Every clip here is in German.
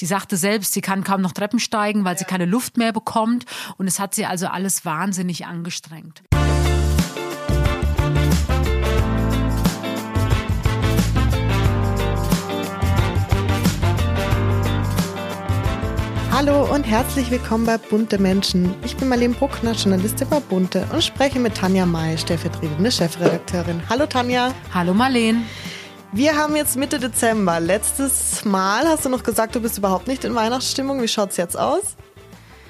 Sie sagte selbst, sie kann kaum noch Treppen steigen, weil ja. sie keine Luft mehr bekommt. Und es hat sie also alles wahnsinnig angestrengt. Hallo und herzlich willkommen bei Bunte Menschen. Ich bin Marlene Bruckner, Journalistin bei Bunte und spreche mit Tanja May, stellvertretende Chefredakteurin. Hallo Tanja. Hallo Marlene. Wir haben jetzt Mitte Dezember. Letztes Mal hast du noch gesagt, du bist überhaupt nicht in Weihnachtsstimmung. Wie schaut's jetzt aus?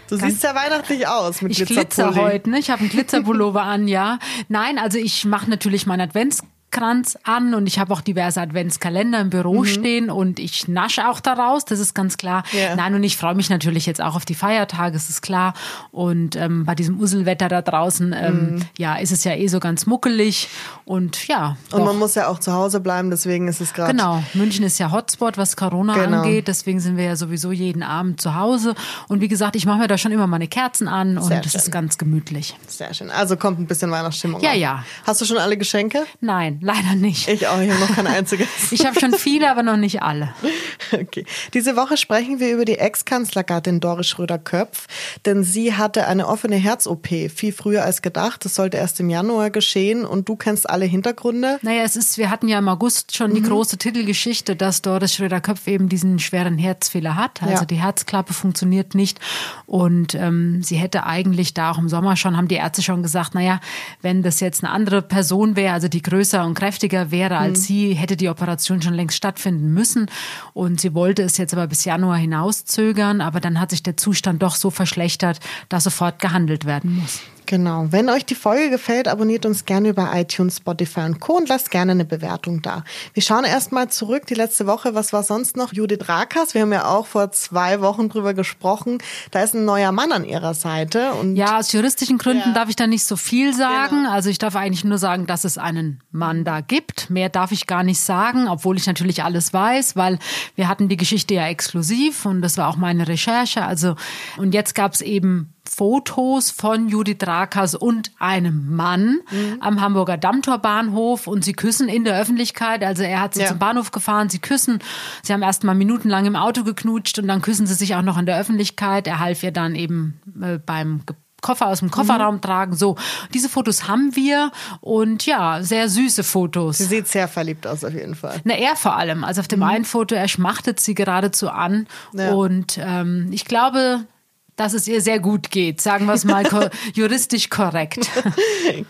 Du Ganz siehst ja weihnachtlich aus mit Ich glitzer heute, ne? Ich habe einen Glitzerpullover an, ja. Nein, also ich mache natürlich meinen Advents Adventskranz an und ich habe auch diverse Adventskalender im Büro mhm. stehen und ich nasche auch daraus, das ist ganz klar. Yeah. Nein, und ich freue mich natürlich jetzt auch auf die Feiertage, das ist klar. Und ähm, bei diesem Uselwetter da draußen, ähm, mhm. ja, ist es ja eh so ganz muckelig und ja. Und man muss ja auch zu Hause bleiben, deswegen ist es gerade. Genau, München ist ja Hotspot, was Corona genau. angeht, deswegen sind wir ja sowieso jeden Abend zu Hause. Und wie gesagt, ich mache mir da schon immer meine Kerzen an und Sehr das schön. ist ganz gemütlich. Sehr schön. Also kommt ein bisschen Weihnachtsstimmung. Ja, auf. ja. Hast du schon alle Geschenke? Nein, leider nicht. Ich auch, ich habe noch kein einziges. ich habe schon viele, aber noch nicht alle. Okay. Diese Woche sprechen wir über die Ex-Kanzlergattin Doris Schröder-Köpf, denn sie hatte eine offene Herz-OP, viel früher als gedacht. Das sollte erst im Januar geschehen und du kennst alle Hintergründe. Naja, es ist, wir hatten ja im August schon mhm. die große Titelgeschichte, dass Doris Schröder-Köpf eben diesen schweren Herzfehler hat. Also ja. die Herzklappe funktioniert nicht und ähm, sie hätte eigentlich da auch im Sommer schon, haben die Ärzte schon gesagt, naja, wenn das jetzt eine andere Person wäre, also die größer und kräftiger wäre als mhm. sie, hätte die Operation schon längst stattfinden müssen. Und sie wollte es jetzt aber bis Januar hinauszögern. Aber dann hat sich der Zustand doch so verschlechtert, dass sofort gehandelt werden muss. Genau. Wenn euch die Folge gefällt, abonniert uns gerne über iTunes, Spotify und Co. und lasst gerne eine Bewertung da. Wir schauen erstmal zurück. Die letzte Woche, was war sonst noch? Judith Rakas. Wir haben ja auch vor zwei Wochen drüber gesprochen. Da ist ein neuer Mann an ihrer Seite. Und ja, aus juristischen Gründen ja. darf ich da nicht so viel sagen. Genau. Also ich darf eigentlich nur sagen, dass es einen Mann da gibt. Mehr darf ich gar nicht sagen, obwohl ich natürlich alles weiß, weil wir hatten die Geschichte ja exklusiv und das war auch meine Recherche. Also und jetzt gab es eben Fotos von Judith Rakas und einem Mann mhm. am Hamburger Dammtorbahnhof und sie küssen in der Öffentlichkeit. Also er hat sie ja. zum Bahnhof gefahren, sie küssen. Sie haben erst mal minutenlang im Auto geknutscht und dann küssen sie sich auch noch in der Öffentlichkeit. Er half ihr dann eben äh, beim Koffer aus dem Kofferraum mhm. tragen. So, diese Fotos haben wir und ja, sehr süße Fotos. Sie sieht sehr verliebt aus auf jeden Fall. Na, er vor allem. Also auf dem mhm. einen Foto, er schmachtet sie geradezu an ja. und ähm, ich glaube, dass es ihr sehr gut geht. Sagen wir es mal juristisch korrekt.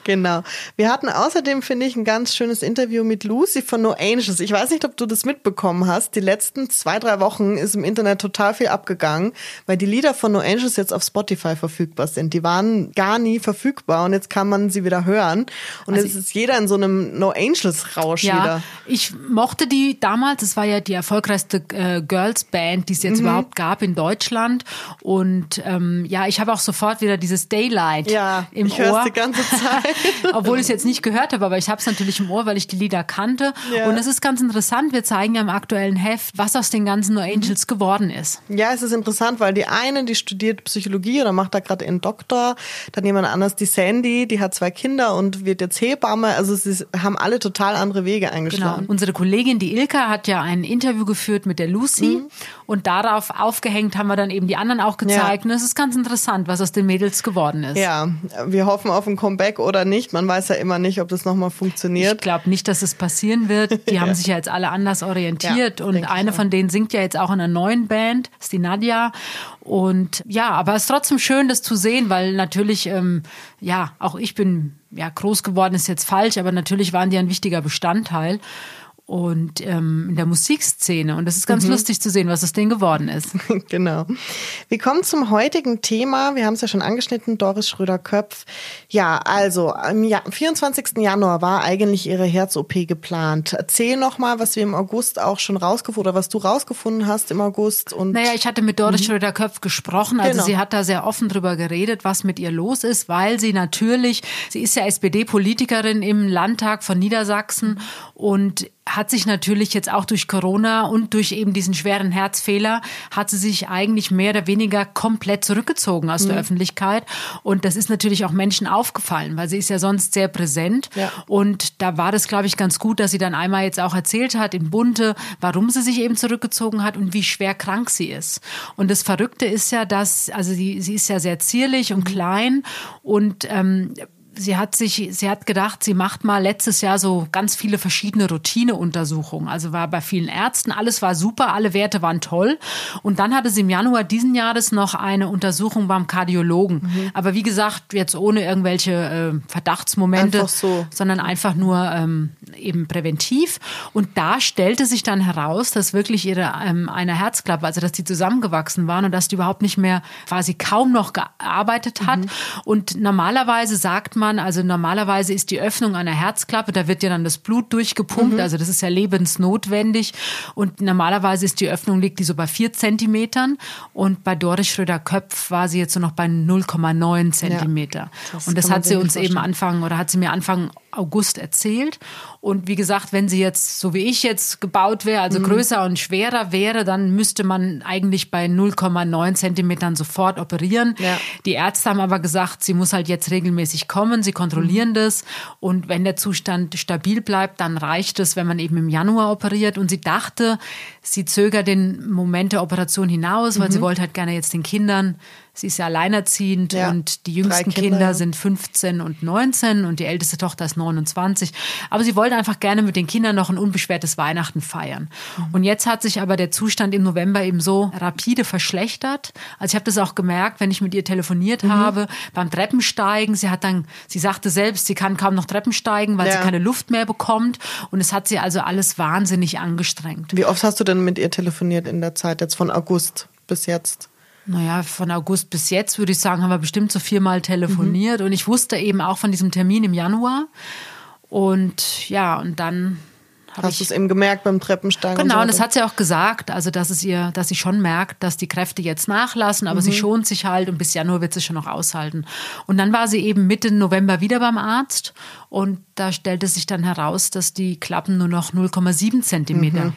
genau. Wir hatten außerdem, finde ich, ein ganz schönes Interview mit Lucy von No Angels. Ich weiß nicht, ob du das mitbekommen hast. Die letzten zwei, drei Wochen ist im Internet total viel abgegangen, weil die Lieder von No Angels jetzt auf Spotify verfügbar sind. Die waren gar nie verfügbar und jetzt kann man sie wieder hören. Und also jetzt ist jeder in so einem No Angels Rausch ja, wieder. Ich mochte die damals. Es war ja die erfolgreichste äh, Girls Band, die es jetzt mhm. überhaupt gab in Deutschland. Und ähm, ja, ich habe auch sofort wieder dieses Daylight ja, im ich Ohr. die ganze Zeit. Obwohl ich es jetzt nicht gehört habe, aber ich habe es natürlich im Ohr, weil ich die Lieder kannte. Ja. Und es ist ganz interessant. Wir zeigen ja im aktuellen Heft, was aus den ganzen No Angels mhm. geworden ist. Ja, es ist interessant, weil die eine, die studiert Psychologie oder macht da gerade ihren Doktor. Dann jemand anders, die Sandy, die hat zwei Kinder und wird jetzt Hebamme. Also sie haben alle total andere Wege eingeschlagen. Genau. Unsere Kollegin, die Ilka, hat ja ein Interview geführt mit der Lucy. Mhm. Und darauf aufgehängt haben wir dann eben die anderen auch gezeigt. Ja. Und es ist ganz interessant, was aus den Mädels geworden ist. Ja, wir hoffen auf ein Comeback oder nicht. Man weiß ja immer nicht, ob das nochmal funktioniert. Ich glaube nicht, dass es passieren wird. Die ja. haben sich ja jetzt alle anders orientiert. Ja, und eine von denen singt ja jetzt auch in einer neuen Band, ist die Nadja. Und ja, aber es ist trotzdem schön, das zu sehen, weil natürlich, ähm, ja, auch ich bin ja groß geworden, ist jetzt falsch, aber natürlich waren die ein wichtiger Bestandteil und ähm, in der Musikszene. Und das ist ganz mhm. lustig zu sehen, was aus denen geworden ist. genau. Wir kommen zum heutigen Thema. Wir haben es ja schon angeschnitten, Doris Schröder-Köpf. Ja, also am 24. Januar war eigentlich ihre Herz-OP geplant. Erzähl noch mal, was wir im August auch schon rausgefunden oder was du rausgefunden hast im August. Und naja, ich hatte mit Doris mhm. Schröder-Köpf gesprochen. Also genau. sie hat da sehr offen drüber geredet, was mit ihr los ist, weil sie natürlich, sie ist ja SPD-Politikerin im Landtag von Niedersachsen und hat sich natürlich jetzt auch durch Corona und durch eben diesen schweren Herzfehler, hat sie sich eigentlich mehr oder weniger komplett zurückgezogen aus mhm. der Öffentlichkeit. Und das ist natürlich auch Menschen aufgefallen, weil sie ist ja sonst sehr präsent. Ja. Und da war das, glaube ich, ganz gut, dass sie dann einmal jetzt auch erzählt hat in Bunte, warum sie sich eben zurückgezogen hat und wie schwer krank sie ist. Und das Verrückte ist ja, dass, also sie, sie ist ja sehr zierlich und mhm. klein und ähm, sie hat sich, sie hat gedacht, sie macht mal letztes Jahr so ganz viele verschiedene Routineuntersuchungen. Also war bei vielen Ärzten, alles war super, alle Werte waren toll. Und dann hatte sie im Januar diesen Jahres noch eine Untersuchung beim Kardiologen. Mhm. Aber wie gesagt, jetzt ohne irgendwelche äh, Verdachtsmomente, so. sondern einfach nur ähm, eben präventiv. Und da stellte sich dann heraus, dass wirklich ihre ähm, eine Herzklappe, also dass die zusammengewachsen waren und dass die überhaupt nicht mehr quasi kaum noch gearbeitet hat. Mhm. Und normalerweise sagt man, also normalerweise ist die Öffnung einer Herzklappe, da wird ja dann das Blut durchgepumpt, mhm. also das ist ja lebensnotwendig. Und normalerweise ist die Öffnung, liegt die so bei vier Zentimetern. Und bei Doris Schröder-Köpf war sie jetzt so noch bei 0,9 Zentimeter. Ja, das und das hat sie uns eben Anfang oder hat sie mir Anfang August erzählt. Und wie gesagt, wenn sie jetzt, so wie ich jetzt gebaut wäre, also mhm. größer und schwerer wäre, dann müsste man eigentlich bei 0,9 Zentimetern sofort operieren. Ja. Die Ärzte haben aber gesagt, sie muss halt jetzt regelmäßig kommen, sie kontrollieren mhm. das. Und wenn der Zustand stabil bleibt, dann reicht es, wenn man eben im Januar operiert. Und sie dachte, sie zögert den Moment der Operation hinaus, weil mhm. sie wollte halt gerne jetzt den Kindern Sie ist ja alleinerziehend ja, und die jüngsten Kinder, Kinder, sind 15 und 19 und die älteste Tochter ist 29. Aber sie wollte einfach gerne mit den Kindern noch ein unbeschwertes Weihnachten feiern. Mhm. Und jetzt hat sich aber der Zustand im November eben so rapide verschlechtert. Also ich habe das auch gemerkt, wenn ich mit ihr telefoniert mhm. habe, beim Treppensteigen. Sie hat dann, sie sagte selbst, sie kann kaum noch Treppen steigen, weil ja. sie keine Luft mehr bekommt. Und es hat sie also alles wahnsinnig angestrengt. Wie oft hast du denn mit ihr telefoniert in der Zeit jetzt von August bis jetzt? Naja, von August bis jetzt würde ich sagen, haben wir bestimmt so viermal telefoniert. Mhm. Und ich wusste eben auch von diesem Termin im Januar. Und ja, und dann Hast du es eben gemerkt beim Treppensteigen? Genau, und, so und das hat sie auch gesagt, also dass es ihr, dass sie schon merkt, dass die Kräfte jetzt nachlassen, aber mhm. sie schont sich halt und bis Januar wird sie schon noch aushalten. Und dann war sie eben Mitte November wieder beim Arzt und da stellte sich dann heraus, dass die Klappen nur noch 0,7 Zentimeter mhm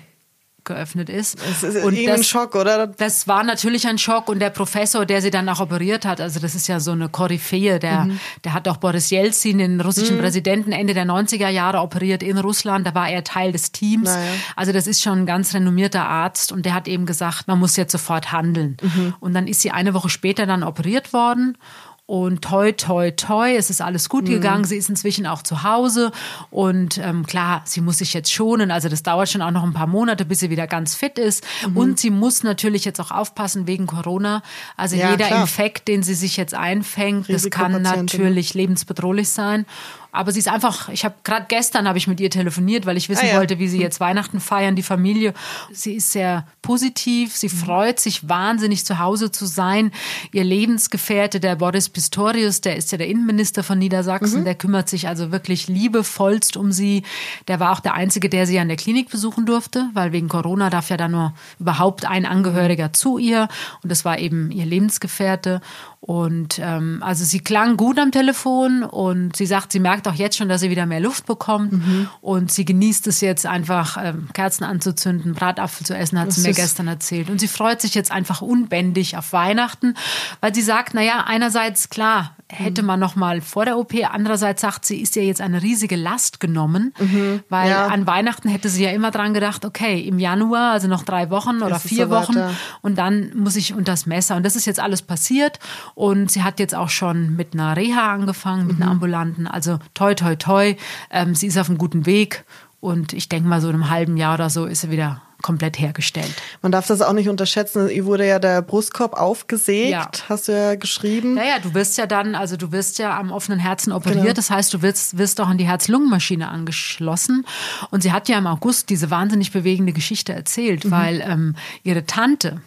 geöffnet ist. Das ist und das, ein Schock, oder? Das war natürlich ein Schock und der Professor, der sie dann auch operiert hat, also das ist ja so eine Koryphäe, der, mhm. der hat auch Boris Jelzin, den russischen mhm. Präsidenten, Ende der 90er Jahre operiert in Russland, da war er Teil des Teams. Naja. Also das ist schon ein ganz renommierter Arzt und der hat eben gesagt, man muss jetzt sofort handeln. Mhm. Und dann ist sie eine Woche später dann operiert worden und toi, toi, toi, es ist alles gut mhm. gegangen. Sie ist inzwischen auch zu Hause. Und ähm, klar, sie muss sich jetzt schonen. Also das dauert schon auch noch ein paar Monate, bis sie wieder ganz fit ist. Mhm. Und sie muss natürlich jetzt auch aufpassen wegen Corona. Also ja, jeder klar. Infekt, den sie sich jetzt einfängt, das kann natürlich lebensbedrohlich sein. Aber sie ist einfach, ich habe gerade gestern habe ich mit ihr telefoniert, weil ich wissen ah, ja. wollte, wie sie jetzt Weihnachten feiern, die Familie. Sie ist sehr positiv, sie mhm. freut sich wahnsinnig zu Hause zu sein. Ihr Lebensgefährte, der Boris Pistorius, der ist ja der Innenminister von Niedersachsen, mhm. der kümmert sich also wirklich liebevollst um sie. Der war auch der einzige, der sie an der Klinik besuchen durfte, weil wegen Corona darf ja da nur überhaupt ein Angehöriger zu ihr und das war eben ihr Lebensgefährte. Und ähm, also sie klang gut am Telefon und sie sagt, sie merkt auch jetzt schon, dass sie wieder mehr Luft bekommt mhm. und sie genießt es jetzt einfach, ähm, Kerzen anzuzünden, Bratapfel zu essen, hat das sie mir gestern erzählt. Und sie freut sich jetzt einfach unbändig auf Weihnachten, weil sie sagt, naja, einerseits klar, hätte mhm. man noch mal vor der OP. Andererseits sagt sie, ist ja jetzt eine riesige Last genommen, mhm. weil ja. an Weihnachten hätte sie ja immer dran gedacht, okay, im Januar, also noch drei Wochen oder ist vier so Wochen und dann muss ich unter das Messer. Und das ist jetzt alles passiert und sie hat jetzt auch schon mit einer Reha angefangen, mit mhm. einer ambulanten. Also toi, toi, toi. Ähm, sie ist auf einem guten Weg und ich denke mal, so in einem halben Jahr oder so ist sie wieder komplett hergestellt. Man darf das auch nicht unterschätzen. Ihr wurde ja der Brustkorb aufgesägt, ja. hast du ja geschrieben. Naja, du wirst ja dann, also du wirst ja am offenen Herzen operiert. Genau. Das heißt, du wirst, wirst auch an die Herz-Lungen-Maschine angeschlossen. Und sie hat ja im August diese wahnsinnig bewegende Geschichte erzählt, mhm. weil ähm, ihre Tante,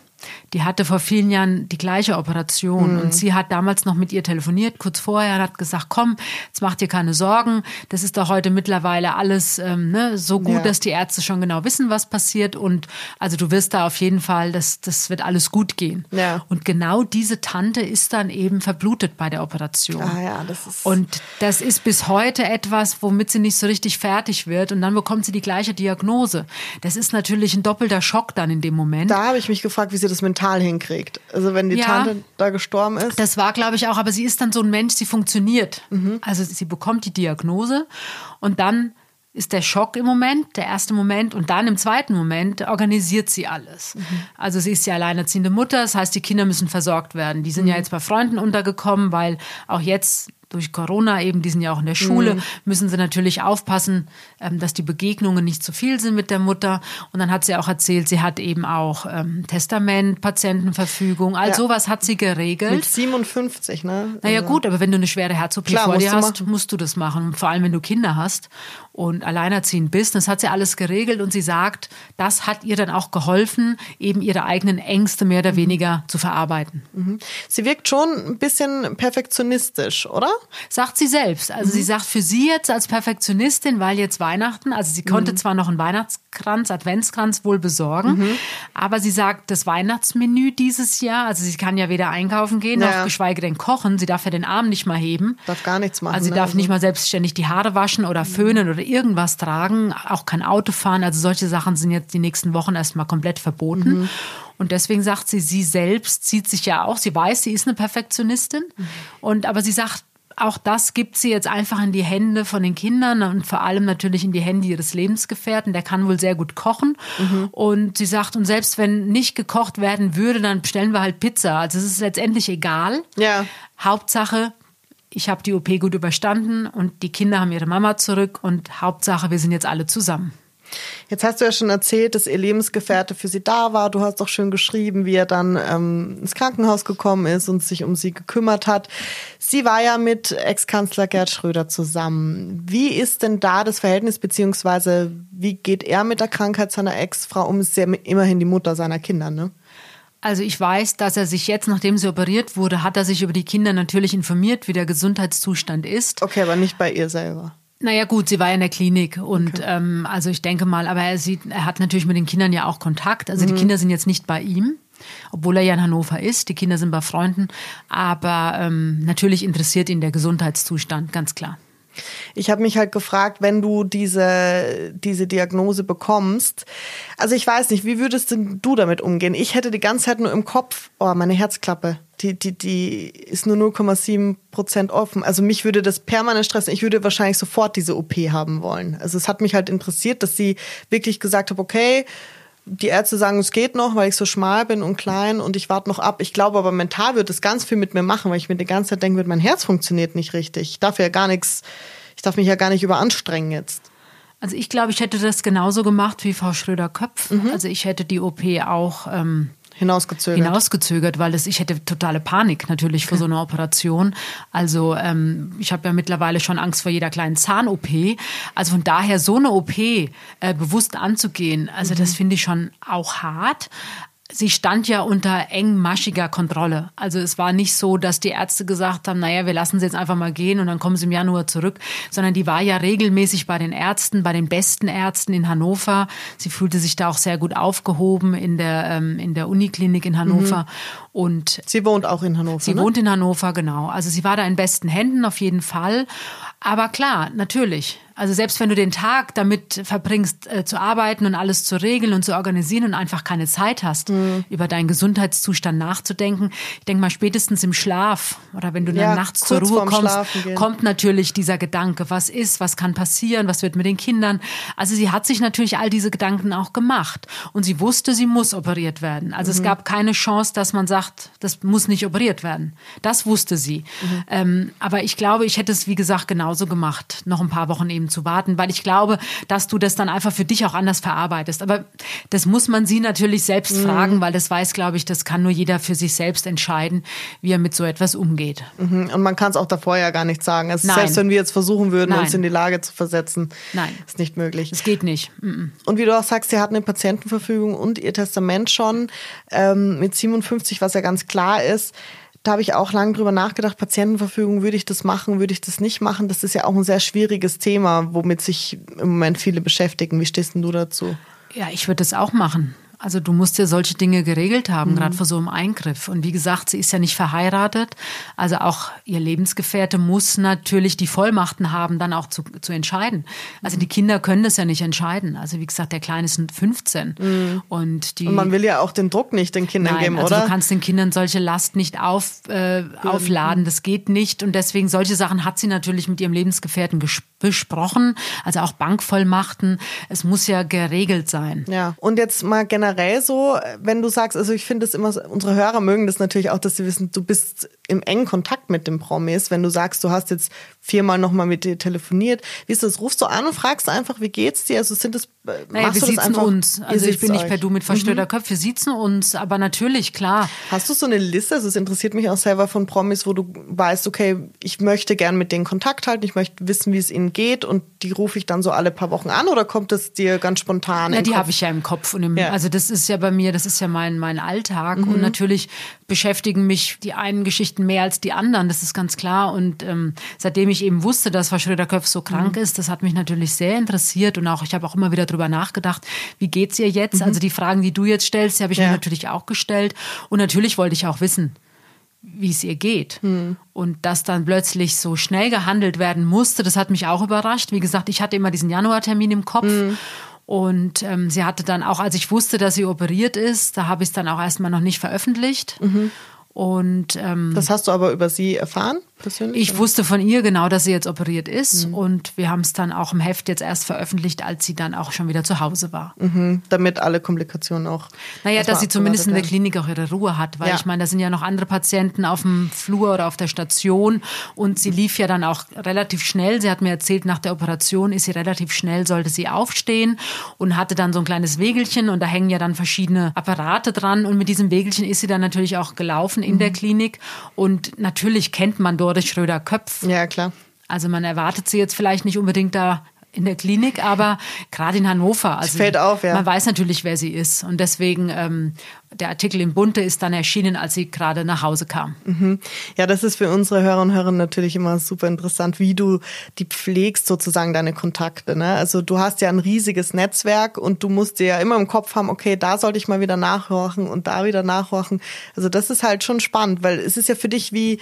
die hatte vor vielen Jahren die gleiche Operation. Mhm. Und sie hat damals noch mit ihr telefoniert, kurz vorher, und hat gesagt, komm, jetzt mach dir keine Sorgen. Das ist doch heute mittlerweile alles ähm, ne, so gut, ja. dass die Ärzte schon genau wissen, was passiert. Und also du wirst da auf jeden Fall, das, das wird alles gut gehen. Ja. Und genau diese Tante ist dann eben verblutet bei der Operation. Ah ja, das ist und das ist bis heute etwas, womit sie nicht so richtig fertig wird. Und dann bekommt sie die gleiche Diagnose. Das ist natürlich ein doppelter Schock dann in dem Moment. Da habe ich mich gefragt, wie sie das mental hinkriegt. Also wenn die ja, Tante da gestorben ist. Das war, glaube ich, auch, aber sie ist dann so ein Mensch, sie funktioniert. Mhm. Also sie bekommt die Diagnose und dann ist der Schock im Moment, der erste Moment. Und dann im zweiten Moment organisiert sie alles. Mhm. Also sie ist ja alleinerziehende Mutter, das heißt, die Kinder müssen versorgt werden. Die sind mhm. ja jetzt bei Freunden untergekommen, weil auch jetzt durch Corona eben, die sind ja auch in der Schule, mhm. müssen sie natürlich aufpassen, ähm, dass die Begegnungen nicht zu viel sind mit der Mutter. Und dann hat sie auch erzählt, sie hat eben auch ähm, Testament, Patientenverfügung, all ja. sowas hat sie geregelt. Mit 57, ne? Naja also gut, aber wenn du eine schwere Herz-OP vor dir hast, machen. musst du das machen. Vor allem, wenn du Kinder hast und alleinerziehend bist. Das hat sie alles geregelt und sie sagt, das hat ihr dann auch geholfen, eben ihre eigenen Ängste mehr oder mhm. weniger zu verarbeiten. Mhm. Sie wirkt schon ein bisschen perfektionistisch, oder? Sagt sie selbst. Also mhm. sie sagt für sie jetzt als Perfektionistin, weil jetzt Weihnachten, also sie konnte mhm. zwar noch einen Weihnachtskranz, Adventskranz wohl besorgen, mhm. aber sie sagt, das Weihnachtsmenü dieses Jahr, also sie kann ja weder einkaufen gehen, ja. noch geschweige denn kochen. Sie darf ja den Arm nicht mal heben. Darf gar nichts machen. Also sie ne? darf also. nicht mal selbstständig die Haare waschen oder mhm. föhnen oder irgendwas tragen, auch kein Auto fahren. Also solche Sachen sind jetzt die nächsten Wochen erstmal komplett verboten. Mhm. Und deswegen sagt sie, sie selbst zieht sich ja auch, sie weiß, sie ist eine Perfektionistin. Mhm. Und aber sie sagt, auch das gibt sie jetzt einfach in die Hände von den Kindern und vor allem natürlich in die Hände ihres Lebensgefährten. Der kann wohl sehr gut kochen. Mhm. Und sie sagt, und selbst wenn nicht gekocht werden würde, dann bestellen wir halt Pizza. Also es ist letztendlich egal. Ja. Hauptsache, ich habe die OP gut überstanden und die Kinder haben ihre Mama zurück und Hauptsache, wir sind jetzt alle zusammen. Jetzt hast du ja schon erzählt, dass ihr Lebensgefährte für sie da war. Du hast doch schön geschrieben, wie er dann ähm, ins Krankenhaus gekommen ist und sich um sie gekümmert hat. Sie war ja mit Ex-Kanzler Gerd Schröder zusammen. Wie ist denn da das Verhältnis, beziehungsweise wie geht er mit der Krankheit seiner Ex-Frau um? Ist ja immerhin die Mutter seiner Kinder, ne? Also ich weiß, dass er sich jetzt, nachdem sie operiert wurde, hat er sich über die Kinder natürlich informiert, wie der Gesundheitszustand ist. Okay, aber nicht bei ihr selber. Naja gut, sie war ja in der Klinik und okay. ähm, also ich denke mal, aber er sieht, er hat natürlich mit den Kindern ja auch Kontakt. Also mhm. die Kinder sind jetzt nicht bei ihm, obwohl er ja in Hannover ist. Die Kinder sind bei Freunden, aber ähm, natürlich interessiert ihn der Gesundheitszustand, ganz klar. Ich habe mich halt gefragt, wenn du diese, diese Diagnose bekommst, also ich weiß nicht, wie würdest du damit umgehen? Ich hätte die ganze Zeit nur im Kopf, oh, meine Herzklappe, die, die, die ist nur 0,7 Prozent offen. Also mich würde das permanent stressen. Ich würde wahrscheinlich sofort diese OP haben wollen. Also es hat mich halt interessiert, dass sie wirklich gesagt hat, okay, die Ärzte sagen, es geht noch, weil ich so schmal bin und klein und ich warte noch ab. Ich glaube aber mental wird es ganz viel mit mir machen, weil ich mir die ganze Zeit denke, mein Herz funktioniert nicht richtig. Ich darf ja gar nichts, ich darf mich ja gar nicht überanstrengen jetzt. Also ich glaube, ich hätte das genauso gemacht wie Frau Schröder-Köpf. Mhm. Also ich hätte die OP auch ähm, hinausgezögert. Hinausgezögert, weil es, ich hätte totale Panik natürlich okay. vor so einer Operation. Also ähm, ich habe ja mittlerweile schon Angst vor jeder kleinen Zahn-OP. Also von daher so eine OP äh, bewusst anzugehen, also mhm. das finde ich schon auch hart sie stand ja unter engmaschiger Kontrolle. Also es war nicht so, dass die Ärzte gesagt haben, naja, wir lassen sie jetzt einfach mal gehen und dann kommen sie im Januar zurück, sondern die war ja regelmäßig bei den Ärzten, bei den besten Ärzten in Hannover. Sie fühlte sich da auch sehr gut aufgehoben in der, ähm, in der Uniklinik in Hannover. Mhm. Und sie wohnt auch in Hannover. Sie ne? wohnt in Hannover, genau. Also sie war da in besten Händen auf jeden Fall. Aber klar, natürlich. Also selbst wenn du den Tag damit verbringst, äh, zu arbeiten und alles zu regeln und zu organisieren und einfach keine Zeit hast, mhm. über deinen Gesundheitszustand nachzudenken. Ich denke mal, spätestens im Schlaf oder wenn du ja, dann nachts zur Ruhe kommst, kommt natürlich dieser Gedanke, was ist, was kann passieren, was wird mit den Kindern. Also sie hat sich natürlich all diese Gedanken auch gemacht. Und sie wusste, sie muss operiert werden. Also mhm. es gab keine Chance, dass man sagt, das muss nicht operiert werden. Das wusste sie. Mhm. Ähm, aber ich glaube, ich hätte es, wie gesagt, genau genauso gemacht, noch ein paar Wochen eben zu warten, weil ich glaube, dass du das dann einfach für dich auch anders verarbeitest. Aber das muss man sie natürlich selbst mhm. fragen, weil das weiß, glaube ich, das kann nur jeder für sich selbst entscheiden, wie er mit so etwas umgeht. Mhm. Und man kann es auch davor ja gar nicht sagen. Also selbst wenn wir jetzt versuchen würden, Nein. uns in die Lage zu versetzen, Nein. ist nicht möglich. Es geht nicht. Mhm. Und wie du auch sagst, sie hatten eine Patientenverfügung und ihr Testament schon ähm, mit 57, was ja ganz klar ist da habe ich auch lange drüber nachgedacht, Patientenverfügung, würde ich das machen, würde ich das nicht machen? Das ist ja auch ein sehr schwieriges Thema, womit sich im Moment viele beschäftigen. Wie stehst denn du dazu? Ja, ich würde das auch machen. Also du musst ja solche Dinge geregelt haben, mhm. gerade vor so einem Eingriff. Und wie gesagt, sie ist ja nicht verheiratet. Also auch ihr Lebensgefährte muss natürlich die Vollmachten haben, dann auch zu, zu entscheiden. Also die Kinder können das ja nicht entscheiden. Also wie gesagt, der Kleine ist 15. Mhm. Und, die, und man will ja auch den Druck nicht den Kindern nein, geben, also oder? Du kannst den Kindern solche Last nicht auf, äh, aufladen. Das geht nicht. Und deswegen solche Sachen hat sie natürlich mit ihrem Lebensgefährten besprochen. Also auch Bankvollmachten. Es muss ja geregelt sein. Ja. Und jetzt mal generell so, wenn du sagst, also ich finde es immer, unsere Hörer mögen das natürlich auch, dass sie wissen, du bist im engen Kontakt mit dem Promis. Wenn du sagst, du hast jetzt viermal nochmal mit dir telefoniert, wie ist das? Rufst du an und fragst einfach, wie geht's dir? Also sind das, naja, wir sitzen uns. Also ich bin nicht per Du mit verstörter mhm. Köpfe. Wir sitzen uns, aber natürlich, klar. Hast du so eine Liste? Also es interessiert mich auch selber von Promis, wo du weißt, okay, ich möchte gern mit denen Kontakt halten, ich möchte wissen, wie es ihnen geht und die rufe ich dann so alle paar Wochen an oder kommt das dir ganz spontan? Ja, die habe ich ja im Kopf. Und im, ja. Also das ist ja bei mir, das ist ja mein, mein Alltag. Mhm. Und natürlich beschäftigen mich die einen Geschichten mehr als die anderen, das ist ganz klar. Und ähm, seitdem ich eben wusste, dass Frau Schröder-Köpf so krank mhm. ist, das hat mich natürlich sehr interessiert. Und auch ich habe auch immer wieder drüber nachgedacht, wie geht's ihr jetzt? Mhm. Also die Fragen, die du jetzt stellst, die habe ich ja. mir natürlich auch gestellt. Und natürlich wollte ich auch wissen, wie es ihr geht. Mhm. Und dass dann plötzlich so schnell gehandelt werden musste, das hat mich auch überrascht. Wie gesagt, ich hatte immer diesen Januartermin im Kopf. Mhm. Und ähm, sie hatte dann auch, als ich wusste, dass sie operiert ist, da habe ich es dann auch erstmal noch nicht veröffentlicht. Mhm. Und ähm, das hast du aber über sie erfahren? Persönlich? Ich wusste von ihr genau, dass sie jetzt operiert ist mhm. und wir haben es dann auch im Heft jetzt erst veröffentlicht, als sie dann auch schon wieder zu Hause war. Mhm. Damit alle Komplikationen auch. Naja, dass sie zumindest in der Klinik auch ihre Ruhe hat, weil ja. ich meine, da sind ja noch andere Patienten auf dem Flur oder auf der Station und sie lief ja dann auch relativ schnell. Sie hat mir erzählt, nach der Operation ist sie relativ schnell, sollte sie aufstehen und hatte dann so ein kleines Wegelchen und da hängen ja dann verschiedene Apparate dran und mit diesem Wegelchen ist sie dann natürlich auch gelaufen in mhm. der Klinik und natürlich kennt man dort Doris Schröder-Köpf. Ja, klar. Also man erwartet sie jetzt vielleicht nicht unbedingt da in der Klinik, aber gerade in Hannover. Also fällt auf, ja. Man weiß natürlich, wer sie ist. Und deswegen, ähm, der Artikel in Bunte ist dann erschienen, als sie gerade nach Hause kam. Mhm. Ja, das ist für unsere Hörer und Hörer natürlich immer super interessant, wie du die pflegst, sozusagen deine Kontakte. Ne? Also du hast ja ein riesiges Netzwerk und du musst dir ja immer im Kopf haben, okay, da sollte ich mal wieder nachhorchen und da wieder nachhorchen. Also das ist halt schon spannend, weil es ist ja für dich wie,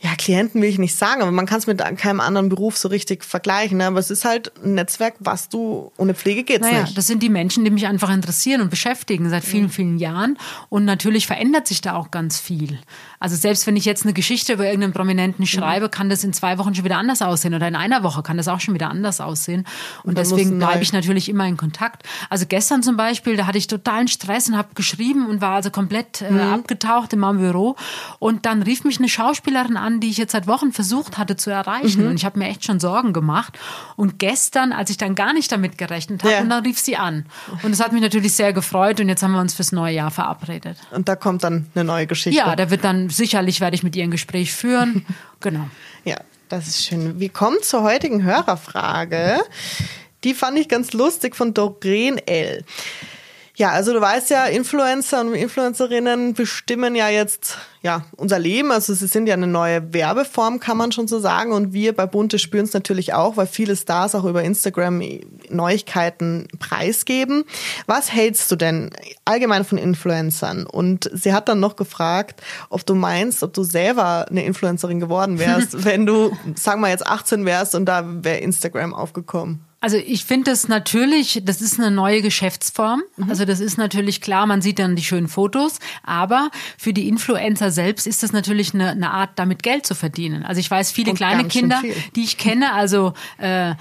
ja, Klienten will ich nicht sagen, aber man kann es mit keinem anderen Beruf so richtig vergleichen. Ne? Aber es ist halt ein Netzwerk, was du ohne Pflege geht's naja, nicht. Das sind die Menschen, die mich einfach interessieren und beschäftigen seit vielen, vielen Jahren. Und natürlich verändert sich da auch ganz viel. Also selbst wenn ich jetzt eine Geschichte über irgendeinen Prominenten schreibe, kann das in zwei Wochen schon wieder anders aussehen oder in einer Woche kann das auch schon wieder anders aussehen. Und, und deswegen bleibe ich natürlich immer in Kontakt. Also gestern zum Beispiel, da hatte ich totalen Stress und habe geschrieben und war also komplett äh, mhm. abgetaucht in meinem Büro. Und dann rief mich eine Schauspielerin an, die ich jetzt seit Wochen versucht hatte zu erreichen. Mhm. Und ich habe mir echt schon Sorgen gemacht. Und gestern, als ich dann gar nicht damit gerechnet habe, ja. und dann rief sie an. Und es hat mich natürlich sehr gefreut. Und jetzt haben wir uns fürs neue Jahr verabredet. Und da kommt dann eine neue Geschichte. Ja, da wird dann sicherlich werde ich mit ihr ein Gespräch führen. genau. Ja, das ist schön. Wir kommen zur heutigen Hörerfrage. Die fand ich ganz lustig von Doreen L. Ja, also du weißt ja, Influencer und Influencerinnen bestimmen ja jetzt ja unser Leben. Also sie sind ja eine neue Werbeform, kann man schon so sagen. Und wir bei Bunte spüren es natürlich auch, weil viele Stars auch über Instagram Neuigkeiten preisgeben. Was hältst du denn allgemein von Influencern? Und sie hat dann noch gefragt, ob du meinst, ob du selber eine Influencerin geworden wärst, wenn du, sagen wir jetzt 18 wärst und da wäre Instagram aufgekommen. Also ich finde das natürlich, das ist eine neue Geschäftsform. Mhm. Also das ist natürlich klar, man sieht dann die schönen Fotos, aber für die Influencer selbst ist das natürlich eine, eine Art, damit Geld zu verdienen. Also ich weiß, viele Und kleine Kinder, die ich kenne, also äh,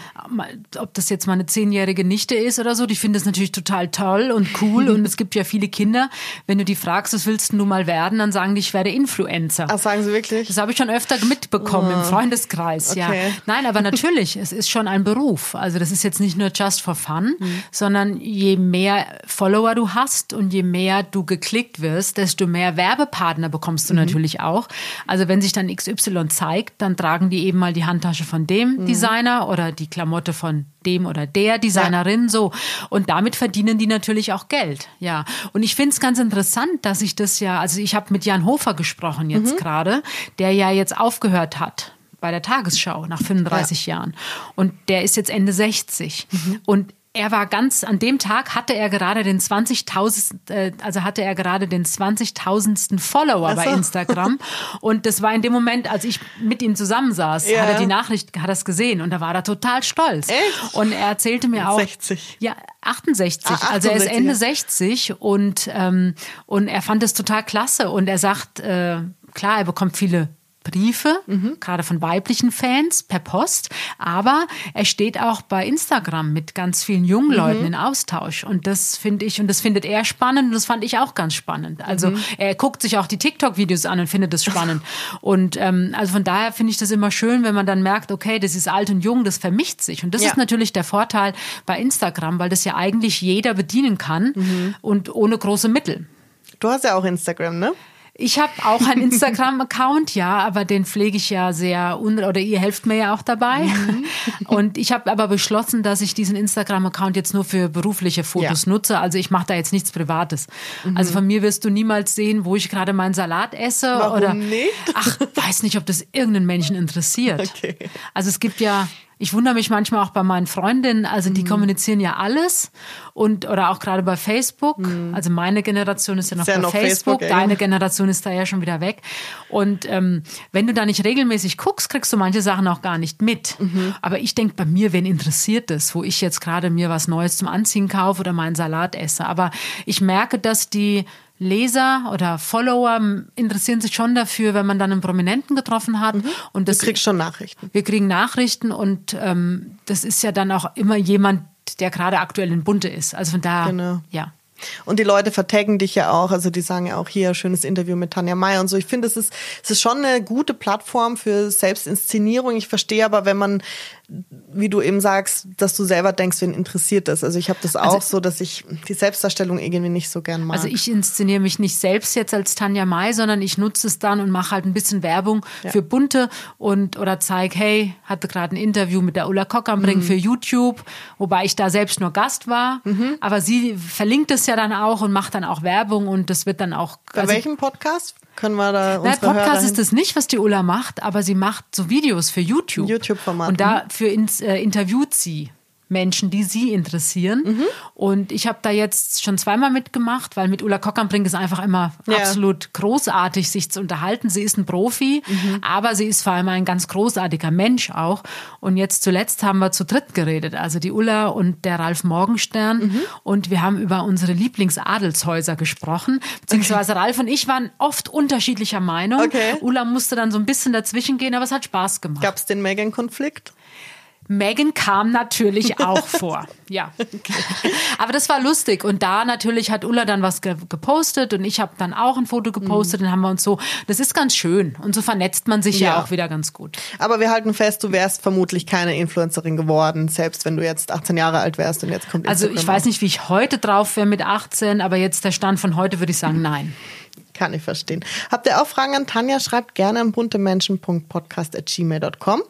ob das jetzt mal eine zehnjährige Nichte ist oder so, die finden das natürlich total toll und cool. und es gibt ja viele Kinder, wenn du die fragst, was willst du mal werden, dann sagen die, ich werde Influencer. Ach, sagen sie wirklich? Das habe ich schon öfter mitbekommen oh. im Freundeskreis, okay. ja. Nein, aber natürlich, es ist schon ein Beruf. Also das ist jetzt nicht nur just for fun, mhm. sondern je mehr Follower du hast und je mehr du geklickt wirst, desto mehr Werbepartner bekommst du mhm. natürlich auch. Also wenn sich dann XY zeigt, dann tragen die eben mal die Handtasche von dem mhm. Designer oder die Klamotte von dem oder der Designerin ja. so. Und damit verdienen die natürlich auch Geld. Ja. Und ich finde es ganz interessant, dass ich das ja, also ich habe mit Jan Hofer gesprochen jetzt mhm. gerade, der ja jetzt aufgehört hat bei der Tagesschau nach 35 ja. Jahren. Und der ist jetzt Ende 60. Mhm. Und er war ganz, an dem Tag hatte er gerade den 20.000, äh, also hatte er gerade den 20.000. Follower so. bei Instagram. Und das war in dem Moment, als ich mit ihm zusammensaß, ja. hat er die Nachricht, hat das gesehen und da war er total stolz. Echt? Und er erzählte mir auch. 60. Ja, 68. Ah, 68. Also er ist Ende 60 und, ähm, und er fand es total klasse und er sagt, äh, klar, er bekommt viele Briefe, mhm. gerade von weiblichen Fans per Post, aber er steht auch bei Instagram mit ganz vielen jungen mhm. Leuten in Austausch und das finde ich und das findet er spannend und das fand ich auch ganz spannend. Also mhm. er guckt sich auch die TikTok-Videos an und findet das spannend und ähm, also von daher finde ich das immer schön, wenn man dann merkt, okay, das ist alt und jung, das vermischt sich und das ja. ist natürlich der Vorteil bei Instagram, weil das ja eigentlich jeder bedienen kann mhm. und ohne große Mittel. Du hast ja auch Instagram, ne? Ich habe auch einen Instagram-Account, ja, aber den pflege ich ja sehr un oder ihr helft mir ja auch dabei. Mhm. Und ich habe aber beschlossen, dass ich diesen Instagram-Account jetzt nur für berufliche Fotos ja. nutze. Also ich mache da jetzt nichts Privates. Mhm. Also von mir wirst du niemals sehen, wo ich gerade meinen Salat esse Warum oder nicht? ach, weiß nicht, ob das irgendeinen Menschen interessiert. Okay. Also es gibt ja ich wundere mich manchmal auch bei meinen Freundinnen, also die mhm. kommunizieren ja alles und oder auch gerade bei Facebook. Mhm. Also meine Generation ist ja noch ist bei noch Facebook, Facebook deine Generation ist da ja schon wieder weg. Und ähm, wenn du da nicht regelmäßig guckst, kriegst du manche Sachen auch gar nicht mit. Mhm. Aber ich denke bei mir, wen interessiert das, wo ich jetzt gerade mir was Neues zum Anziehen kaufe oder meinen Salat esse. Aber ich merke, dass die Leser oder Follower interessieren sich schon dafür, wenn man dann einen Prominenten getroffen hat. Mhm. Und das, du kriegst schon Nachrichten. Wir kriegen Nachrichten und ähm, das ist ja dann auch immer jemand, der gerade aktuell in Bunte ist. Also von da, genau. ja. Und die Leute vertaggen dich ja auch, also die sagen ja auch hier schönes Interview mit Tanja Meyer und so. Ich finde, es ist, es ist schon eine gute Plattform für Selbstinszenierung. Ich verstehe aber, wenn man wie du eben sagst, dass du selber denkst, wen interessiert das. Also ich habe das auch also, so, dass ich die Selbstdarstellung irgendwie nicht so gern mag. Also ich inszeniere mich nicht selbst jetzt als Tanja Mai, sondern ich nutze es dann und mache halt ein bisschen Werbung ja. für Bunte und oder zeige, hey, hatte gerade ein Interview mit der Ulla Kock am Ring mhm. für YouTube, wobei ich da selbst nur Gast war. Mhm. Aber sie verlinkt es ja dann auch und macht dann auch Werbung und das wird dann auch. Bei also, welchem Podcast? Können wir da Nein, Podcast ist es nicht, was die Ulla macht, aber sie macht so Videos für YouTube. YouTube-Format. Und dafür äh, interviewt sie Menschen, die sie interessieren. Mhm. Und ich habe da jetzt schon zweimal mitgemacht, weil mit Ulla Kockernbrink ist einfach immer ja. absolut großartig, sich zu unterhalten. Sie ist ein Profi, mhm. aber sie ist vor allem ein ganz großartiger Mensch auch. Und jetzt zuletzt haben wir zu dritt geredet, also die Ulla und der Ralf Morgenstern. Mhm. Und wir haben über unsere Lieblingsadelshäuser gesprochen. Beziehungsweise okay. Ralf und ich waren oft unterschiedlicher Meinung. Okay. Ulla musste dann so ein bisschen dazwischen gehen, aber es hat Spaß gemacht. Gab es den Megan-Konflikt? Megan kam natürlich auch vor. Ja. Aber das war lustig. Und da natürlich hat Ulla dann was ge gepostet und ich habe dann auch ein Foto gepostet. Mhm. Dann haben wir uns so, das ist ganz schön. Und so vernetzt man sich ja. ja. auch wieder ganz gut. Aber wir halten fest, du wärst vermutlich keine Influencerin geworden, selbst wenn du jetzt 18 Jahre alt wärst und jetzt kommt Instagram Also ich weiß nicht, wie ich heute drauf wäre mit 18, aber jetzt der Stand von heute würde ich sagen, nein. Kann ich verstehen. Habt ihr auch Fragen an Tanja? Schreibt gerne an buntemenschen.podcast.gmail.com.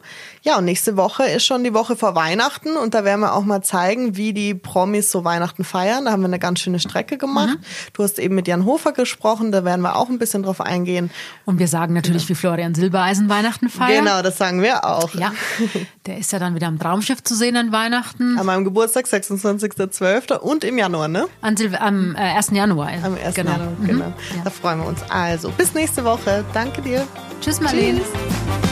Ja, und nächste Woche ist schon die Woche vor Weihnachten und da werden wir auch mal zeigen, wie die Promis so Weihnachten feiern. Da haben wir eine ganz schöne Strecke gemacht. Mhm. Du hast eben mit Jan Hofer gesprochen, da werden wir auch ein bisschen drauf eingehen. Und wir sagen natürlich, genau. wie Florian Silbereisen Weihnachten feiert. Genau, das sagen wir auch. Ja, der ist ja dann wieder am Traumschiff zu sehen an Weihnachten. An meinem Geburtstag, 26.12. und im Januar, ne? An Sil am äh, 1. Januar. Am 1. Genau. Januar, genau. Mhm. Ja. Da freuen wir uns. Also, bis nächste Woche. Danke dir. Tschüss, Marlene. Tschüss.